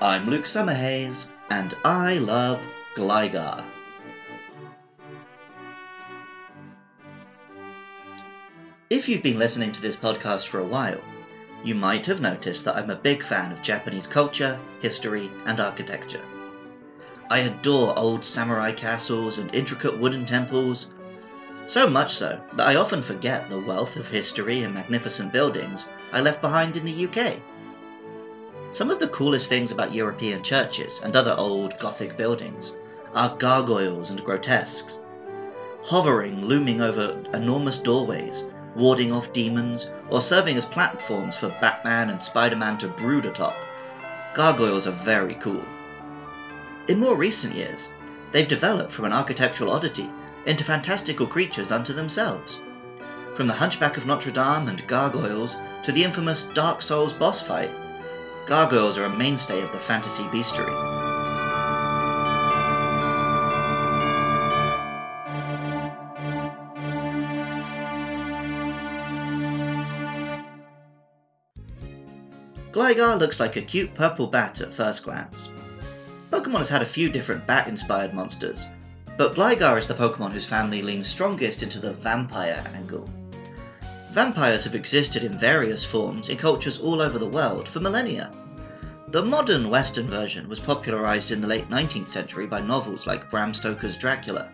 I'm Luke Summerhays, and I love Gligar. If you've been listening to this podcast for a while, you might have noticed that I'm a big fan of Japanese culture, history, and architecture. I adore old samurai castles and intricate wooden temples, so much so that I often forget the wealth of history and magnificent buildings I left behind in the UK. Some of the coolest things about European churches and other old Gothic buildings are gargoyles and grotesques. Hovering, looming over enormous doorways, warding off demons, or serving as platforms for Batman and Spider Man to brood atop, gargoyles are very cool. In more recent years, they've developed from an architectural oddity into fantastical creatures unto themselves. From the Hunchback of Notre Dame and gargoyles to the infamous Dark Souls boss fight Gargoyles are a mainstay of the fantasy bestiary. Gligar looks like a cute purple bat at first glance. Pokemon has had a few different bat inspired monsters, but Gligar is the Pokemon whose family leans strongest into the vampire angle. Vampires have existed in various forms in cultures all over the world for millennia. The modern Western version was popularized in the late 19th century by novels like Bram Stoker's Dracula,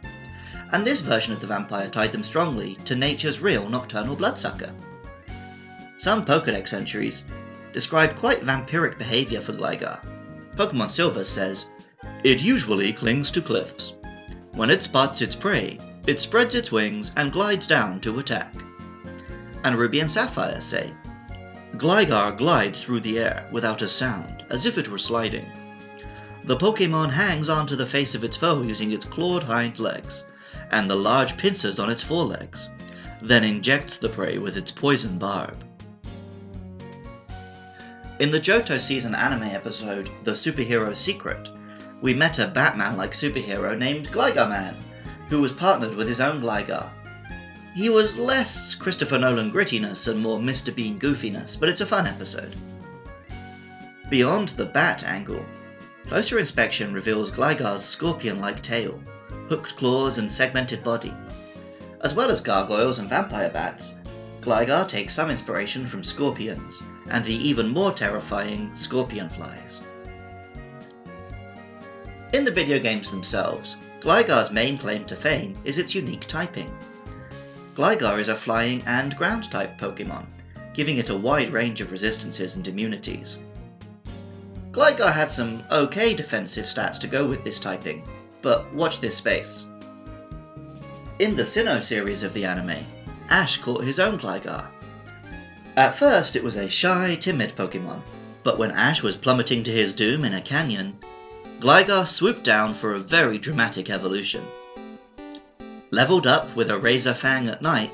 and this version of the vampire tied them strongly to nature's real nocturnal bloodsucker. Some Pokedex entries describe quite vampiric behavior for Gligar. Pokemon Silver says, It usually clings to cliffs. When it spots its prey, it spreads its wings and glides down to attack and Ruby and Sapphire say. Gligar glides through the air without a sound, as if it were sliding. The Pokemon hangs onto the face of its foe using its clawed hind legs, and the large pincers on its forelegs, then injects the prey with its poison barb. In the Johto season anime episode, The Superhero Secret, we met a Batman like superhero named Gligar Man, who was partnered with his own Gligar, he was less Christopher Nolan grittiness and more Mr. Bean goofiness, but it's a fun episode. Beyond the bat angle, closer inspection reveals Gligar's scorpion like tail, hooked claws, and segmented body. As well as gargoyles and vampire bats, Gligar takes some inspiration from scorpions and the even more terrifying scorpion flies. In the video games themselves, Gligar's main claim to fame is its unique typing. Gligar is a flying and ground type Pokemon, giving it a wide range of resistances and immunities. Gligar had some okay defensive stats to go with this typing, but watch this space. In the Sinnoh series of the anime, Ash caught his own Gligar. At first, it was a shy, timid Pokemon, but when Ash was plummeting to his doom in a canyon, Gligar swooped down for a very dramatic evolution. Leveled up with a Razor Fang at night,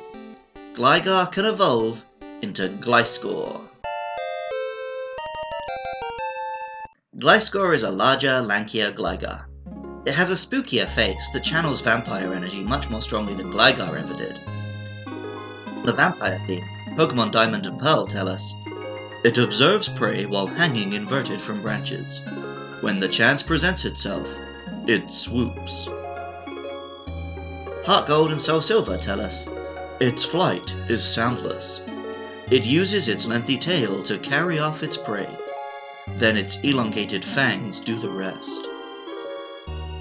Gligar can evolve into Gliscor. Gliscor is a larger, lankier Gligar. It has a spookier face that channels vampire energy much more strongly than Gligar ever did. The vampire theme, Pokemon Diamond and Pearl tell us, it observes prey while hanging inverted from branches. When the chance presents itself, it swoops. Heart Gold and Soul Silver tell us its flight is soundless. It uses its lengthy tail to carry off its prey. Then its elongated fangs do the rest.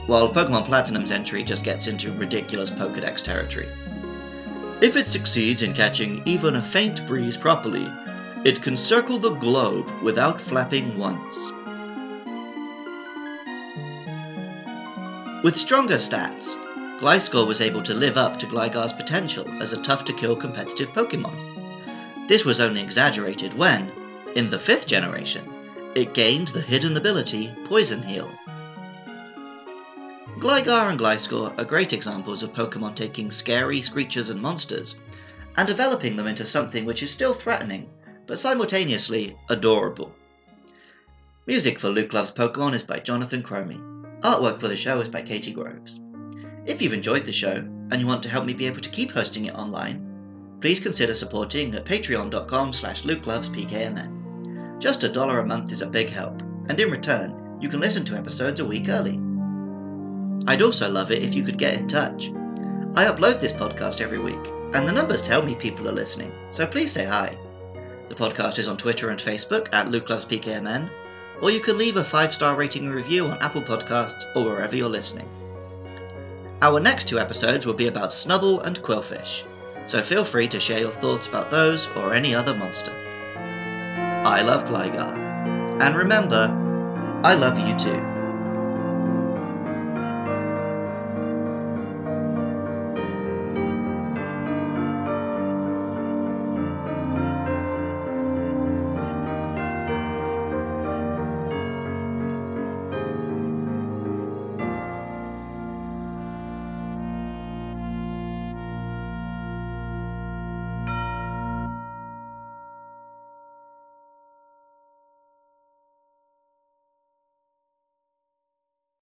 While Pokemon Platinum's entry just gets into ridiculous Pokedex territory. If it succeeds in catching even a faint breeze properly, it can circle the globe without flapping once. With stronger stats, Gliscor was able to live up to Gligar's potential as a tough to kill competitive Pokemon. This was only exaggerated when, in the fifth generation, it gained the hidden ability Poison Heal. Gligar and Gliscor are great examples of Pokemon taking scary creatures and monsters and developing them into something which is still threatening, but simultaneously adorable. Music for Luke Loves Pokemon is by Jonathan Cromie. Artwork for the show is by Katie Groves. If you've enjoyed the show and you want to help me be able to keep hosting it online, please consider supporting at patreon.com slash lukelovespkmn. Just a dollar a month is a big help, and in return, you can listen to episodes a week early. I'd also love it if you could get in touch. I upload this podcast every week, and the numbers tell me people are listening, so please say hi. The podcast is on Twitter and Facebook at Luke Loves PKMN, or you can leave a five star rating and review on Apple Podcasts or wherever you're listening. Our next two episodes will be about Snubbull and Qwilfish, so feel free to share your thoughts about those or any other monster. I love Gligar, and remember, I love you too.